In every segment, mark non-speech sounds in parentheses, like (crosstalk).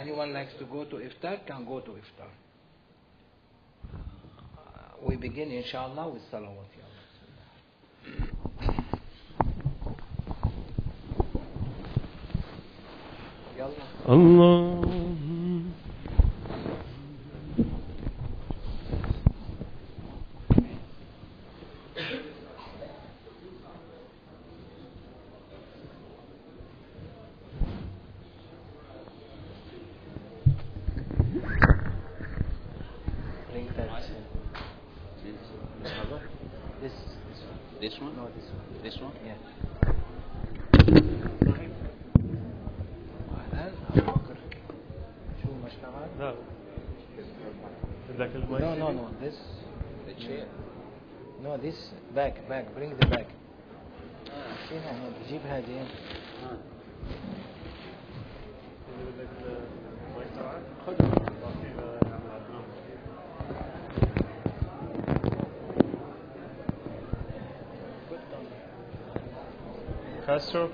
anyone likes to go to iftar can go to iftar. Uh, we begin inshallah with salawat. Allah. back, back. Bring the back. فينا هنا جيب هذه. Castro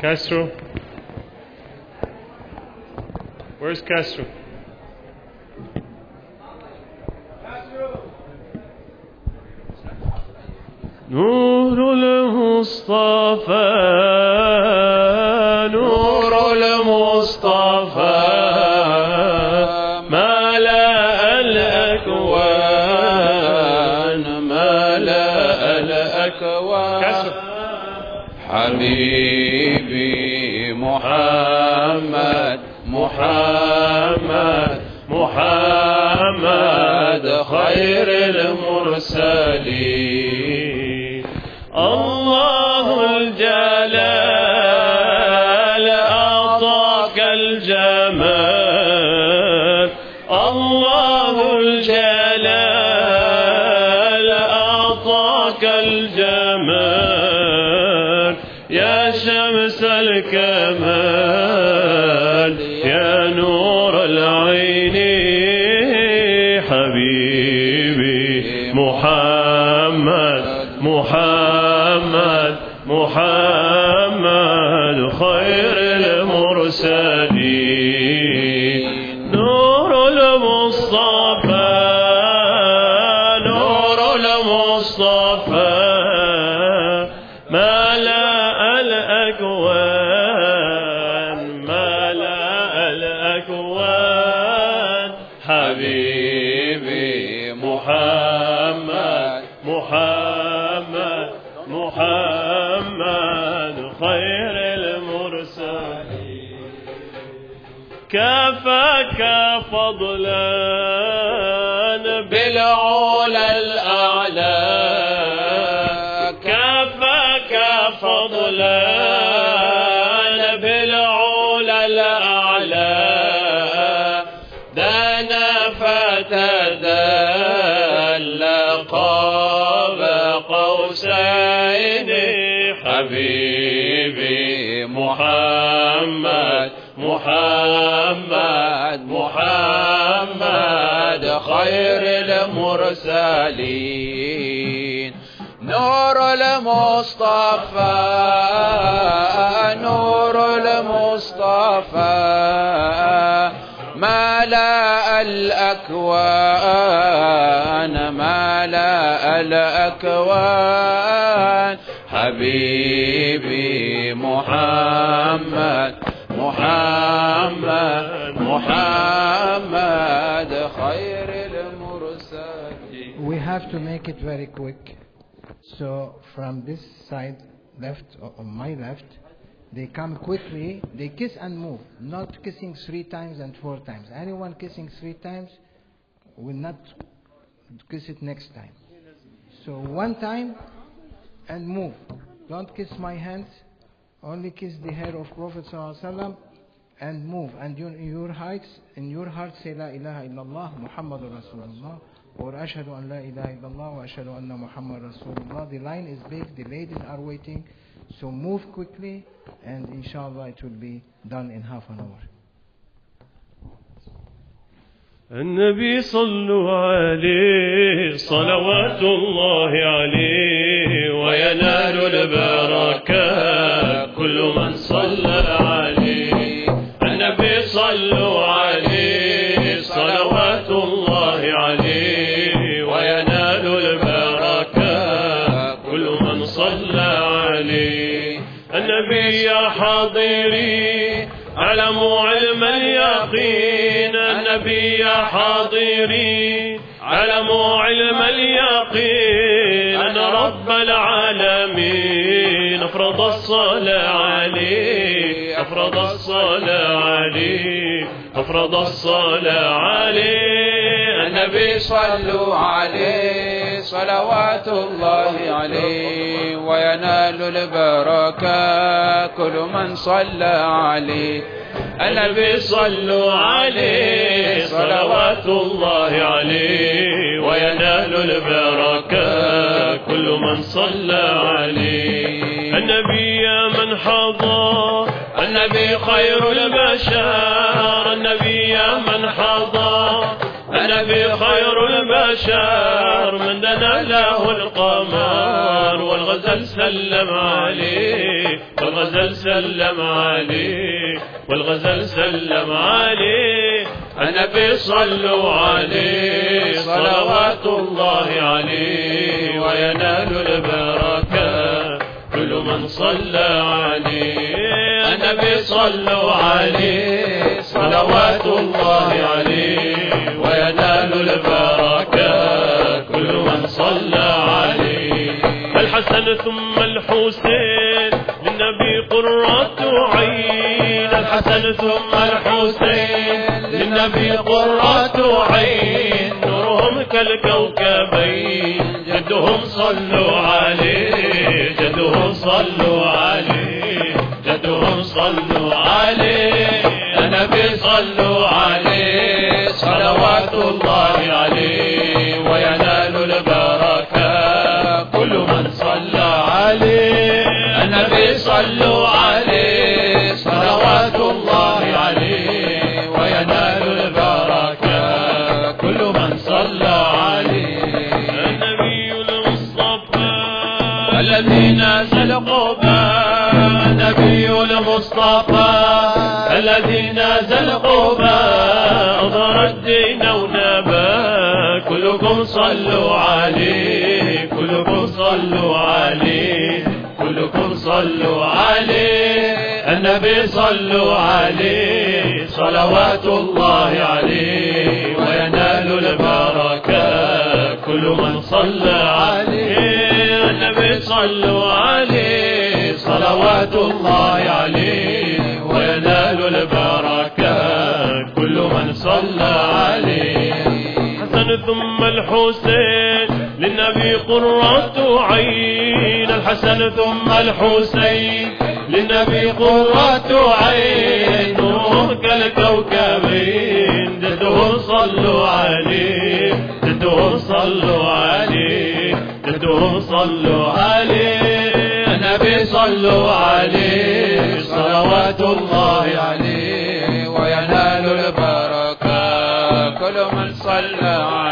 Castro Where's Castro? نور المصطفى نور المصطفى. ملأ الأكوان ملأ الأكوان. حبيبي محمد محمد محمد خير المرسلين. ملأ الأكوان ملأ الأكوان. حبيبي محمد محمد محمد خير المرسلين. كفاك فضلا. حبيبي محمد محمد محمد خير المرسلين. نور المصطفى نور المصطفى. ملأ الأكوان ملأ الأكوان. حبيبي محمد محمد محمد خير المرسلين We have to make it very quick. So from this side, left, or on my left, they come quickly, they kiss and move, not kissing three times and four times. Anyone kissing three times will not kiss it next time. So one time and move. Don't kiss my hands, only kiss the hair of Prophet ﷺ and move. And you, in your hearts, in your heart say La ilaha illallah Muhammadur Rasulullah or Ashhadu an La ilaha illallah wa Ashhadu anna Muhammad Rasulullah. The line is big, the ladies are waiting. So move quickly and inshallah it will be done in half an hour. النبي صلوا عليه صلوات الله عليه وينال البركة كل من صلى عليه. النبي صلوا عليه صلوات الله عليه وينال البركة كل من صلى عليه. النبي يا حاضري علم اليقين النبي يا حاضري علموا علم اليقين أن رب العالمين أفرض الصلاة عليه أفرض الصلاة عليه أفرض الصلاة عليه. النبي صلوا عليه صلوات الله عليه وينال البركة كل من صلى عليه. النبي صلوا عليه صلوات الله عليه وينال البركة كل من صلى عليه. النبي يا من حضر النبي خير البشر. النبي يا من حضر النبي خير البشر من دنا له القمر. والغزل سلم عليه والغزل سلم عليه والغزل سلم عليه. النبي صلوا عليه صلوات الله عليه. وينال البركة كل من صلى عليه. النبي صلوا عليه صلوات الله عليه. البركة كل من صلى عليه. الحسن ثم الحسين للنبي قرة عين. الحسن ثم الحسين للنبي قرة عين. نورهم كالكوكبين جدهم صلوا عليه. جدهم صلوا عليه. جدهم صلوا عليه. النبي صلوا عليه. الله عليه وينال البركة. كل من صلى عليه النبي صلوا عليه. صلوا عليه كلكم صلوا عليه كلكم صلوا عليه. النبي صلوا عليه صلوات الله عليه وينال البركة كل من صلى عليه. النبي صلوا عليه صلوات الله عليه. ثم الحسين للنبي قرة عين الحسن ثم الحسين للنبي قرة عين نورهم كالكوكبين جدهم صلوا عليه جدهم صلوا عليه جدهم صلوا عليه. النبي صلوا عليه صلوات الله عليه وينال البركة كل من صلى عليه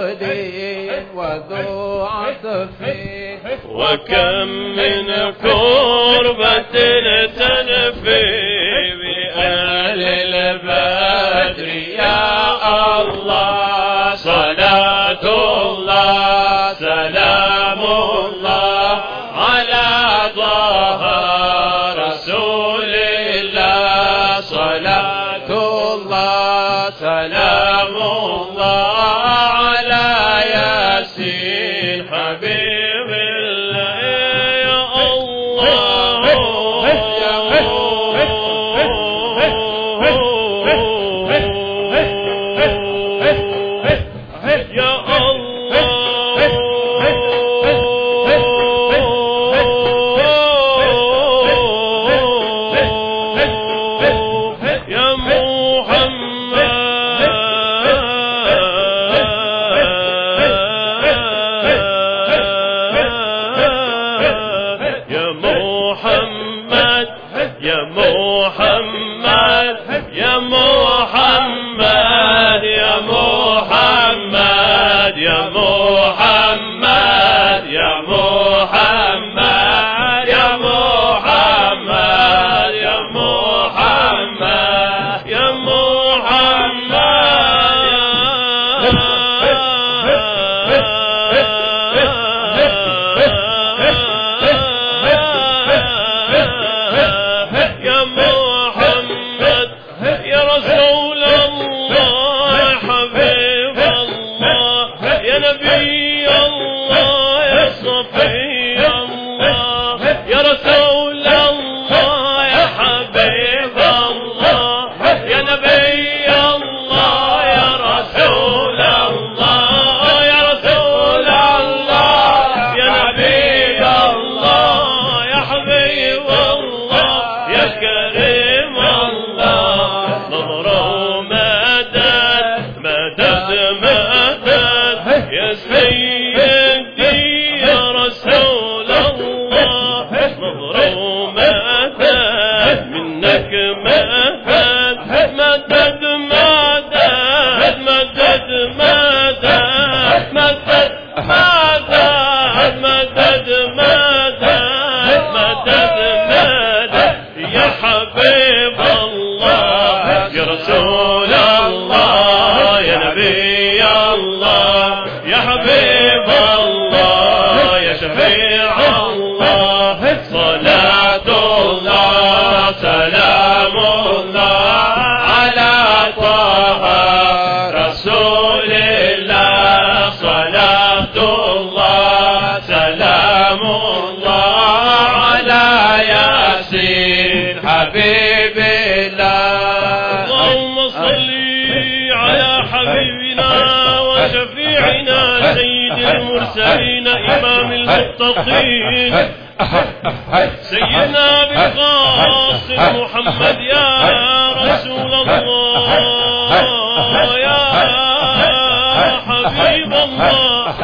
هدي وذو عطف وكم من قوم الفقير سيدنا بالقاسم محمد يا رسول الله يا حبيب الله.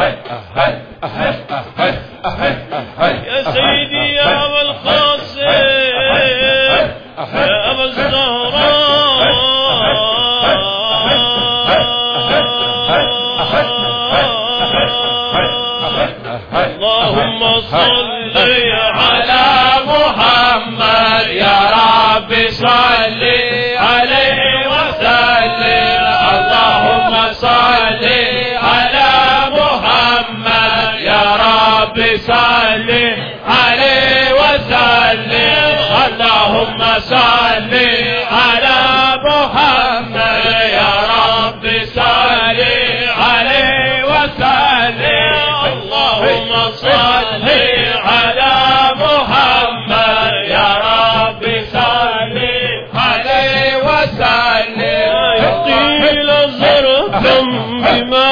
صلي على محمد يا رب صلي عليه وسلم. قيل زرتم بما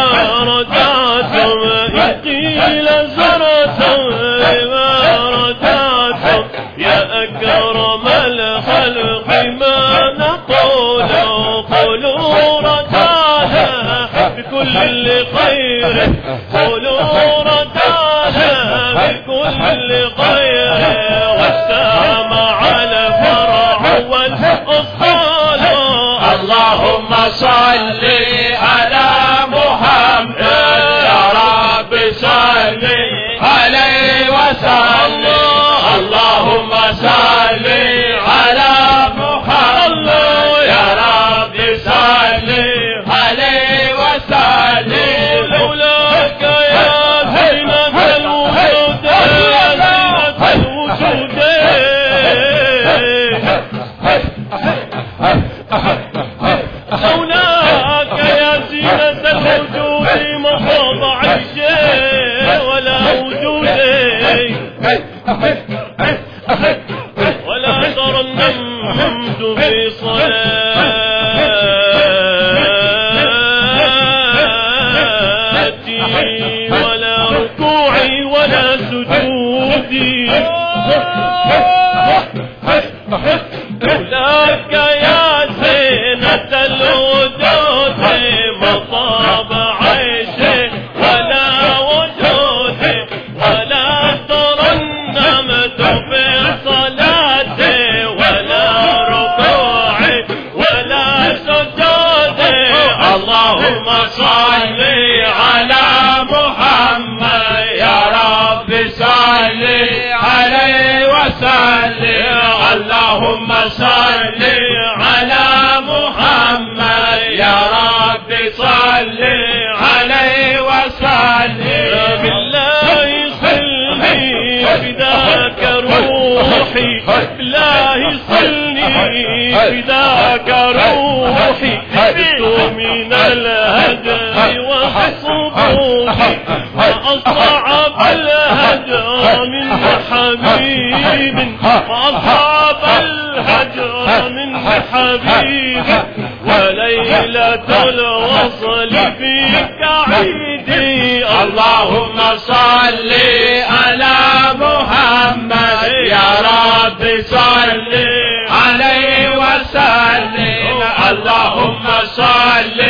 رجعتم قيل زرتم بما رجعتم. يا أكرم الخلق ما نقول قولوا رجعنا بكل خير قولوا رجعنا Hallelujah. وجه ولا وجودي ولا ترى ترنمت في صلاتي ولا ركوعي ولا سجودي. فداك روحي بت من الهدر وحصبوحي فأصعب الهجر من حبيب فأصعب الهجر من حبيب وليلة الوصل فيك عيدي اللهم صل على محمد يا رب صل عليه اللهم صلِّ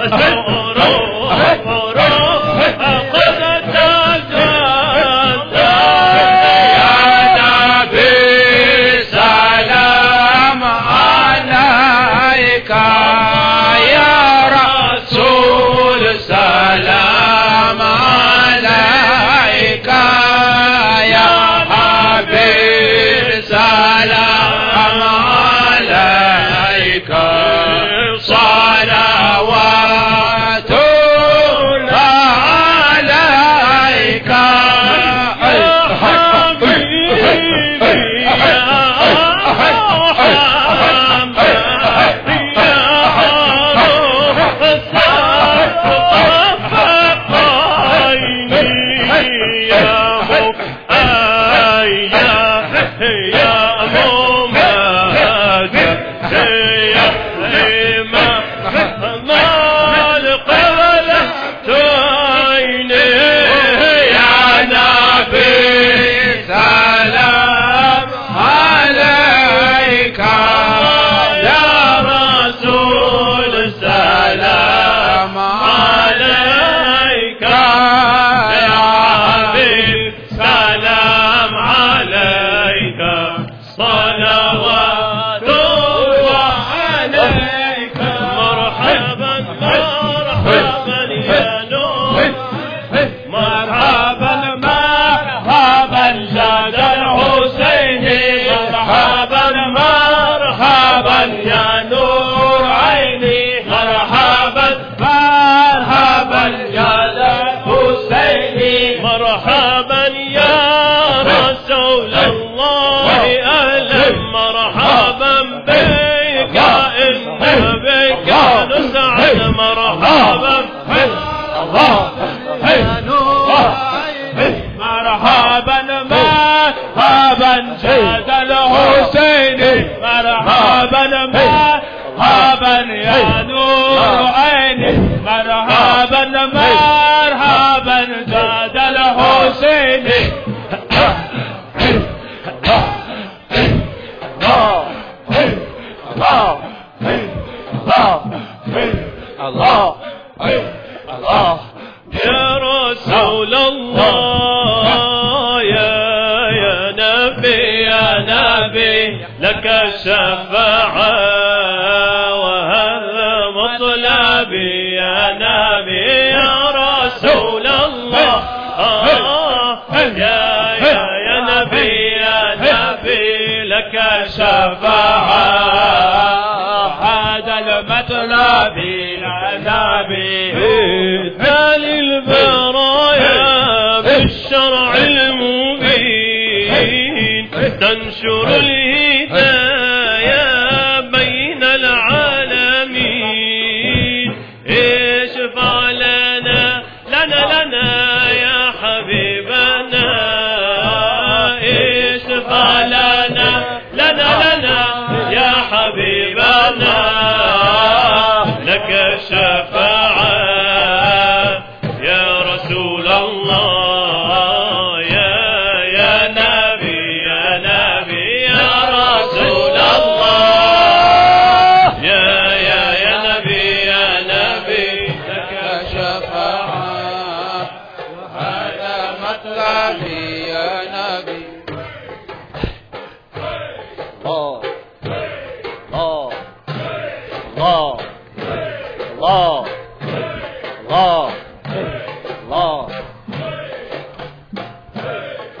رو رو رو لك شفاعة. الله. الله. الله.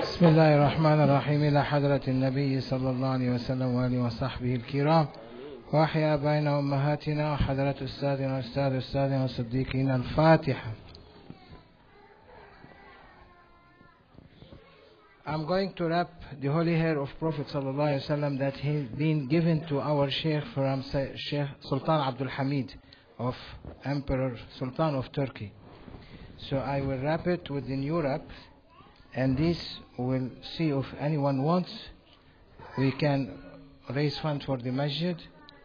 بسم الله الرحمن الرحيم إلى حضرة النبي صلى الله عليه وسلم وآله وصحبه الكرام وأحيا بين أمهاتنا وحضرة أستاذنا وأستاذ أستاذنا والصديقين الفاتحة I'm going to wrap the holy hair of Prophet sallallahu alaihi wasallam that has been given to our Sheikh from Sheikh Sultan Abdul Hamid. Of Emperor Sultan of Turkey. So I will wrap it within Europe, and this will see if anyone wants we can raise funds for the masjid.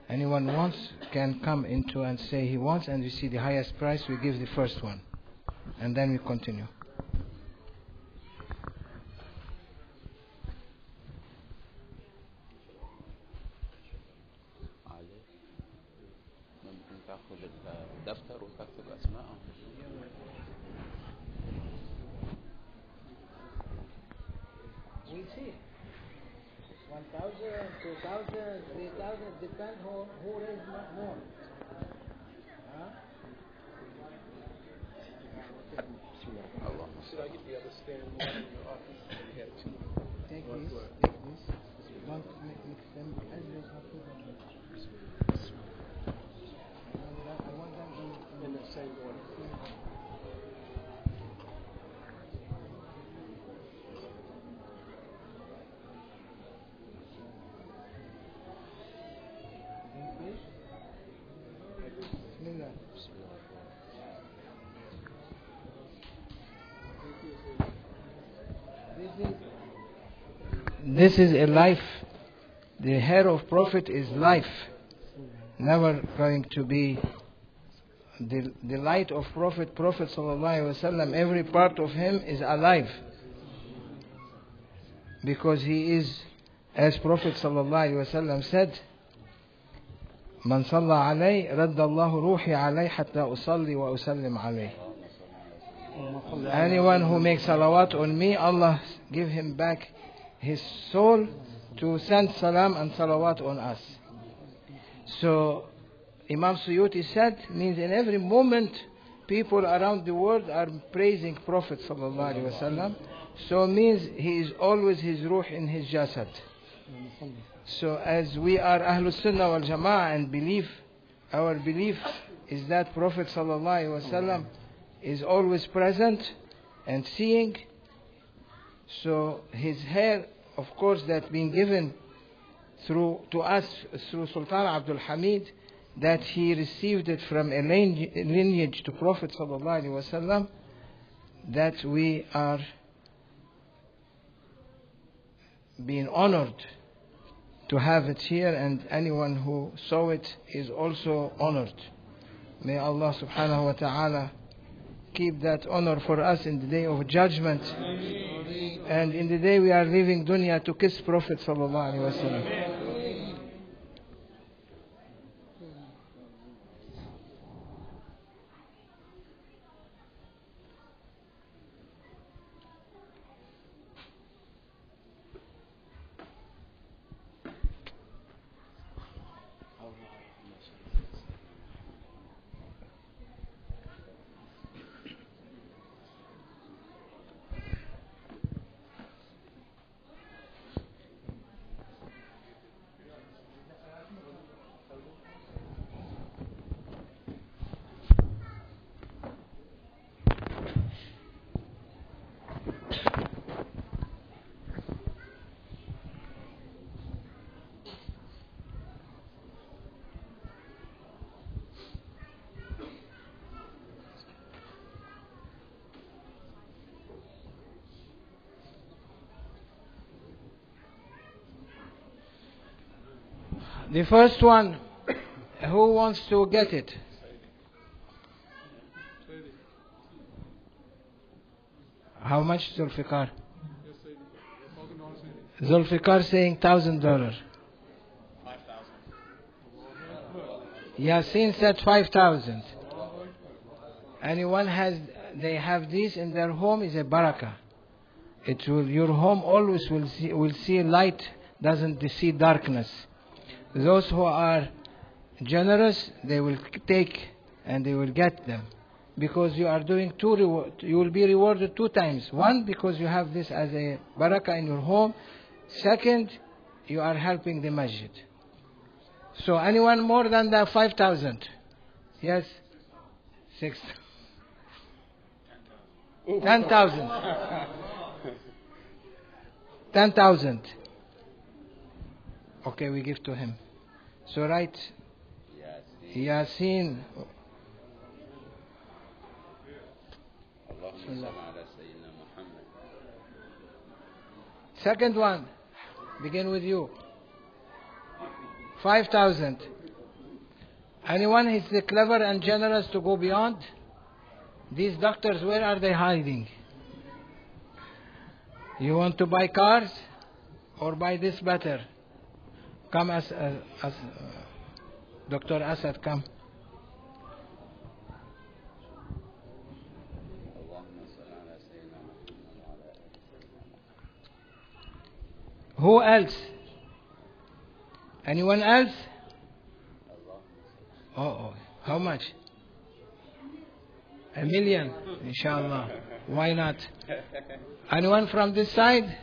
Anyone wants can come into and say he wants and we see the highest price we give the first one. And then we continue depend who, who raise more take this take this don't mi- them as they have to this is a life. The hair of Prophet is life. Never going to be the, the light of Prophet, Prophet sallallahu alaihi wasallam. Every part of him is alive because he is, as Prophet sallallahu alaihi wasallam said, من صلى علي رد الله روحي عليه حتى أصلي وأسلم عليه Anyone who makes salawat on me, Allah give him back his soul to send salam and salawat on us. So Imam Suyuti said, means in every moment people around the world are praising Prophet wasallam. So means he is always his ruh in his jasad. So as we are Ahlul Sunnah wal Jama'ah and believe, our belief is that Prophet wasallam is always present and seeing. So his hair, of course, that being given through to us through Sultan Abdul Hamid that he received it from a lineage to Prophet wasallam that we are being honored to have it here and anyone who saw it is also honored. May Allah subhanahu wa ta'ala keep that honor for us in the day of judgment and in the day we are leaving dunya to kiss Prophet sallallahu alaihi wasallam. The first one, who wants to get it? How much Zulfikar? Zulfikar saying thousand dollar. Yasin said five thousand. Anyone has, they have this in their home is a barakah. It will, your home always will see, will see light, doesn't see darkness. Those who are generous, they will take and they will get them. Because you are doing two reward, you will be rewarded two times. One, because you have this as a barakah in your home. Second, you are helping the masjid. So anyone more than the 5,000? Yes? Six. 10,000. 10,000. (laughs) Okay, we give to him. So right? Yasin. Second one. Begin with you. 5,000. Anyone is clever and generous to go beyond? These doctors, where are they hiding? You want to buy cars or buy this better? Come, as, uh, as, uh, as Dr. Assad, come. Who else? Anyone else? Oh, oh, how much? A million, inshallah. Why not? Anyone from this side?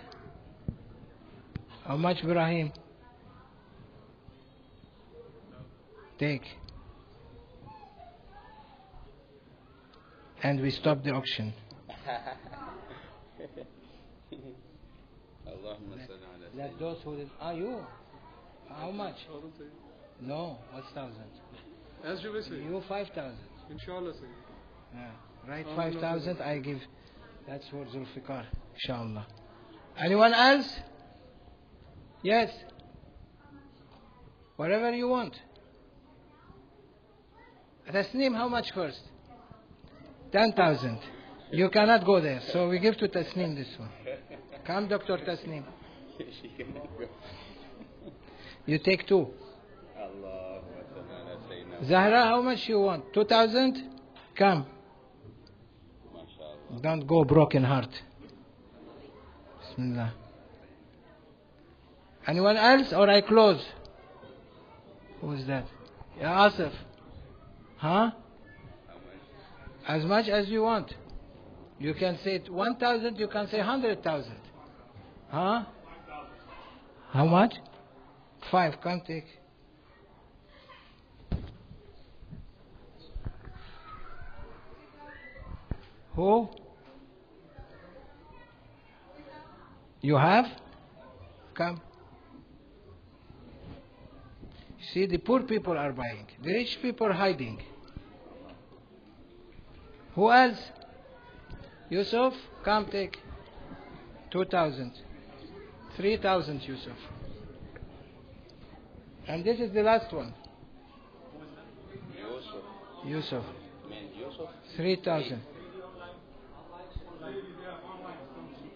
How much, Ibrahim? take. And we stop the auction. (laughs) that those who did, are you? How much? No, what's thousand? As you were saying. You five thousand. Inshallah, sir. Yeah. Right, five thousand. I give. That's for Zulfikar. Inshallah. Anyone else? Yes. Whatever you want. Tasnim, how much first? 10,000. You cannot go there, so we give to Tasnim this one. Come, Dr. Tasnim. You take two. Zahra, how much you want? 2,000? Come. Don't go broken heart. Bismillah. Anyone else or I close? Who is that? Yeah, Asif. Huh? As much as you want. You can say it 1,000, you can say 100,000. Huh? How much? Five, come take. Who? You have? Come. See, the poor people are buying. The rich people are hiding. Who else? Yusuf, come take 2,000. 3,000, Yusuf. And this is the last one. Yusuf. Yusuf. Yusuf. 3,000.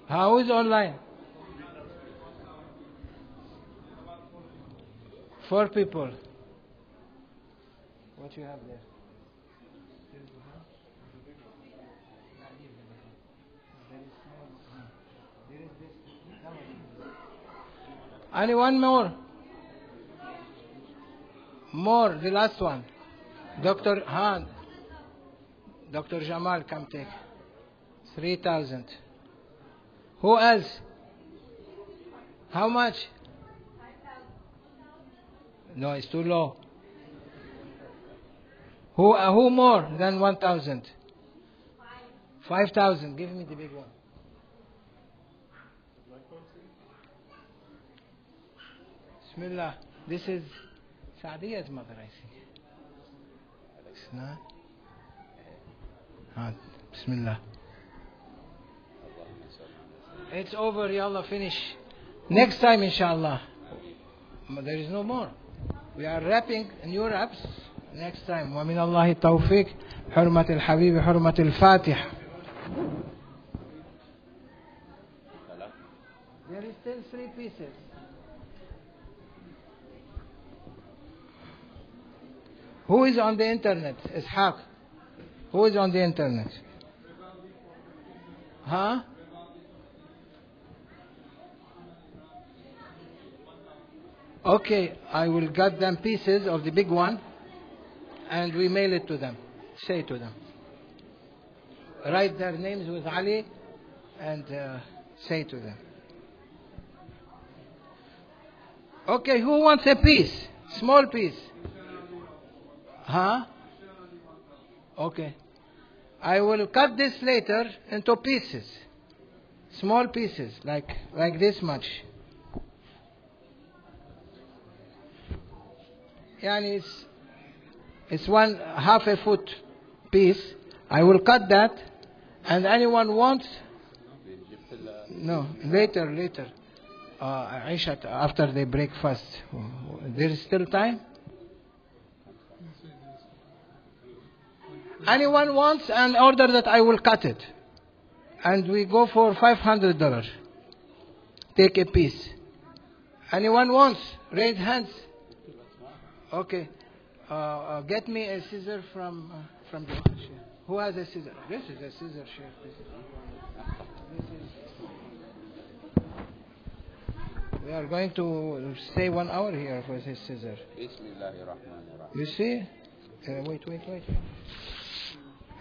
How is online? Four people. What you have there? Anyone more? More, the last one. Dr. Han. Dr. Jamal, come take. 3,000. Who else? How much? No, it's too low. Who, uh, who more than 1,000? 5,000. Give me the big one. Bismillah. This is Saadiya's mother, I think. It's not? Ah, Bismillah. It's over, Yallah, finish. Next time, inshallah. There is no more. We are wrapping new wraps next time. ومن الله التوفيق حرمة الحبيب حرمة الفاتح. There is still three pieces. Who is on the internet? Ishaq. Who is on the internet? Huh? Okay, I will get them pieces of the big one and we mail it to them. Say to them. Write their names with Ali and uh, say to them. Okay, who wants a piece? Small piece. Huh? Okay. I will cut this later into pieces. Small pieces, like like this much. Yani it's, it's one half a foot piece. I will cut that, and anyone wants. No, later, later. Uh, after they break fast. There is still time? Anyone wants an order that I will cut it. And we go for $500. Take a piece. Anyone wants? Raise hands. Okay. Uh, uh, get me a scissor from uh, from the chair. Who has a scissor? This is a scissor chair. This is. This is. We are going to stay one hour here with this scissor. You see? Uh, wait, wait, wait.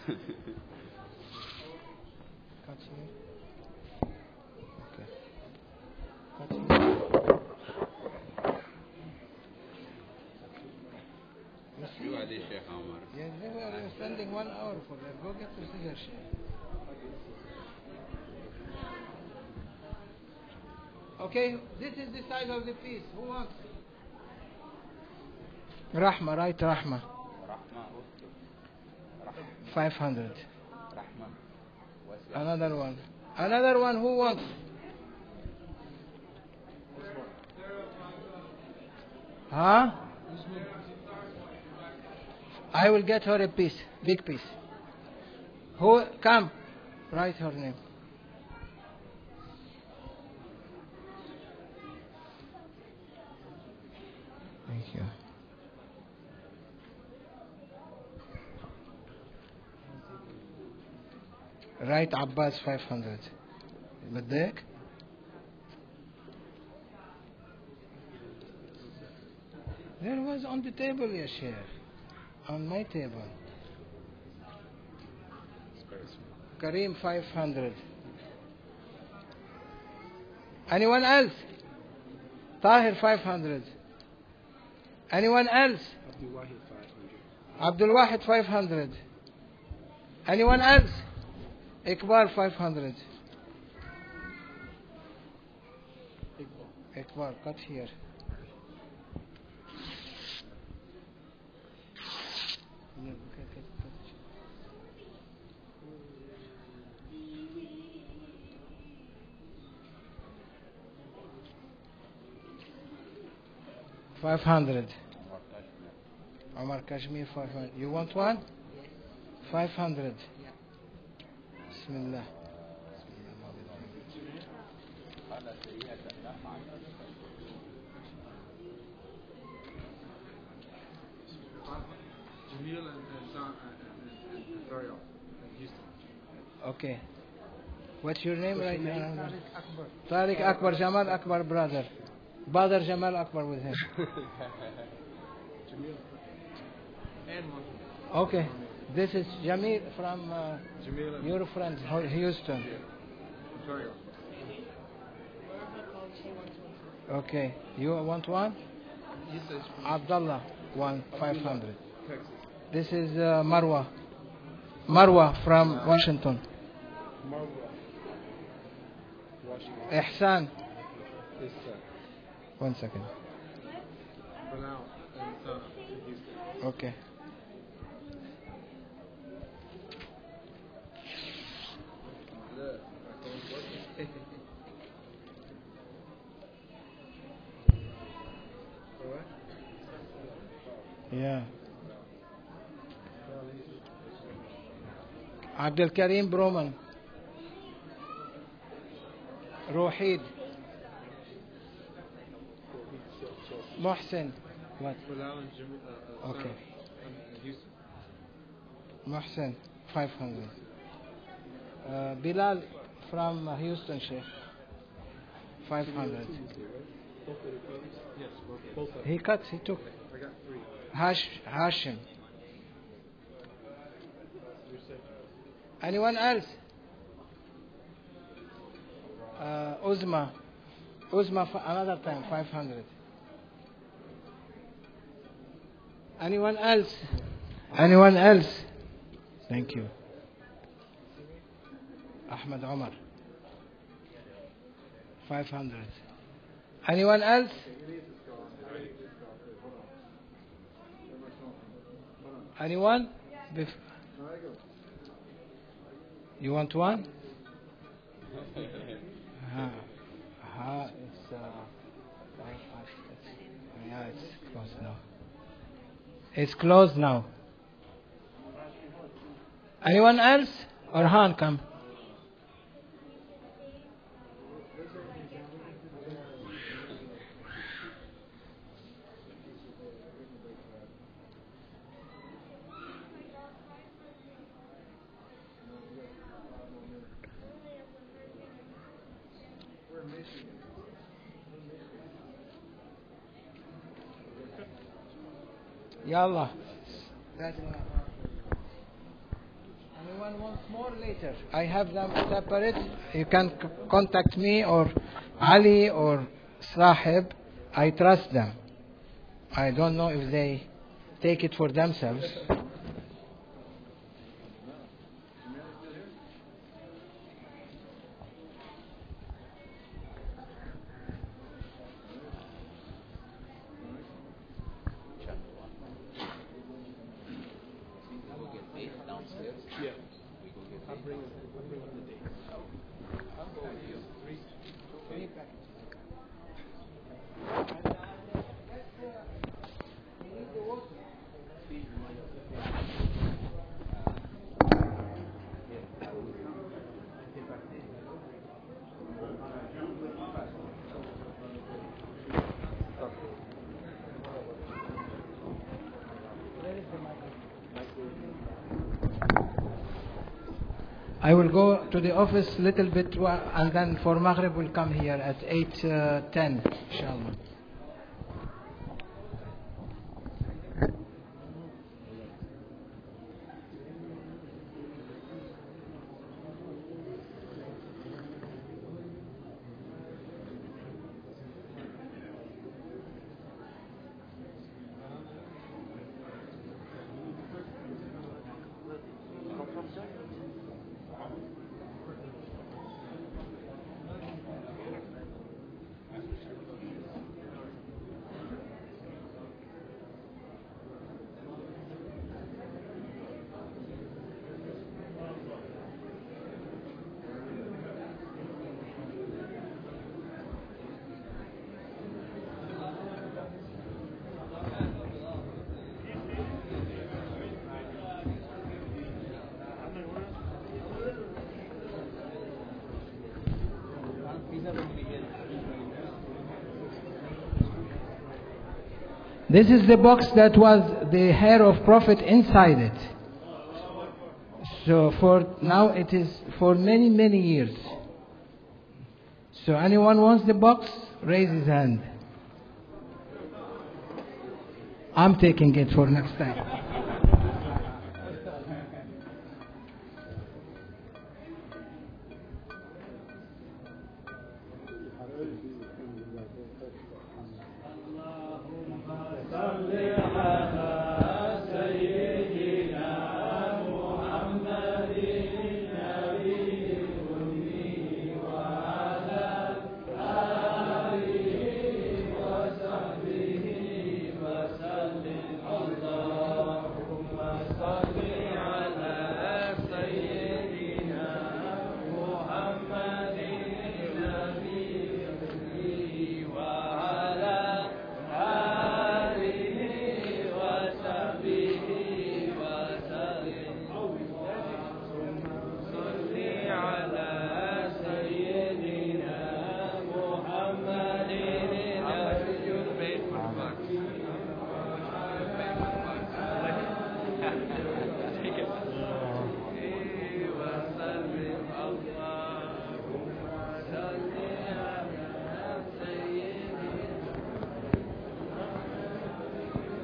(laughs) they were spending one hour for that. Go get the scissors. Okay, this is the size of the piece. Who wants? Rahma, right, Rahma. Rahma 500. Rahma. Another one. Another one, who wants? Huh? I will get her a piece, big piece. Who? Come, write her name. Thank you. Write Abbas 500. بدك؟ There was on the table, ya Sheikh. On my table. Kareem 500. Anyone else? Tahir 500. Anyone else? Abdul Wahid 500. Anyone else? Ikbar 500. Ikbar, cut here. Five hundred. Omar Kashmir, five hundred. You want one? Five hundred. Bismillah. Jamil and, and, Sa- and, and, and, and Daryl in Houston. Okay. What's your name right now? Tariq Akbar Jamal Akbar brother. Badr Jamal Akbar with him. Okay. This is Jamil from uh, your friend Houston. Okay. You want one? Abdullah, one five hundred. This is uh, Marwa. Marwa from Washington. Marwa. Washington. Ihsan. Son. One second. Okay. Yeah. Abdul Karim Broman. Rohid. Mohsen. What? Bilal and Jamil, uh, uh, Okay. Mohsen. 500. Uh, Bilal from uh, Houston, Sheikh. 500. Both of the brothers? Yes, both, both of them. He cut, he took. I. Hash, Hashim. Anyone else? Uh, Uzma. Uzma, for another time, 500. Anyone else? Anyone else? Thank you. Ahmed Omar. 500. Anyone else? Anyone? Bef- you want one? Ha, (laughs) ha, it's, uh, it's, yeah, it's closed now. It's closed now. Anyone else? Orhan, come. Yallah. Anyone wants more later? I have them separate. You can contact me or Ali or Sahib. I trust them. I don't know if they take it for themselves. We'll get eight downstairs. Yeah. We go get I'm eight. bringing, I'm bringing the dates. I'll go with you. Three. I will go to the office a little bit and then for Maghrib we'll come here at 8.10 uh, inshallah. This is the box that was the hair of Prophet inside it. So for now it is for many, many years. So anyone wants the box? Raise his hand. I'm taking it for next time.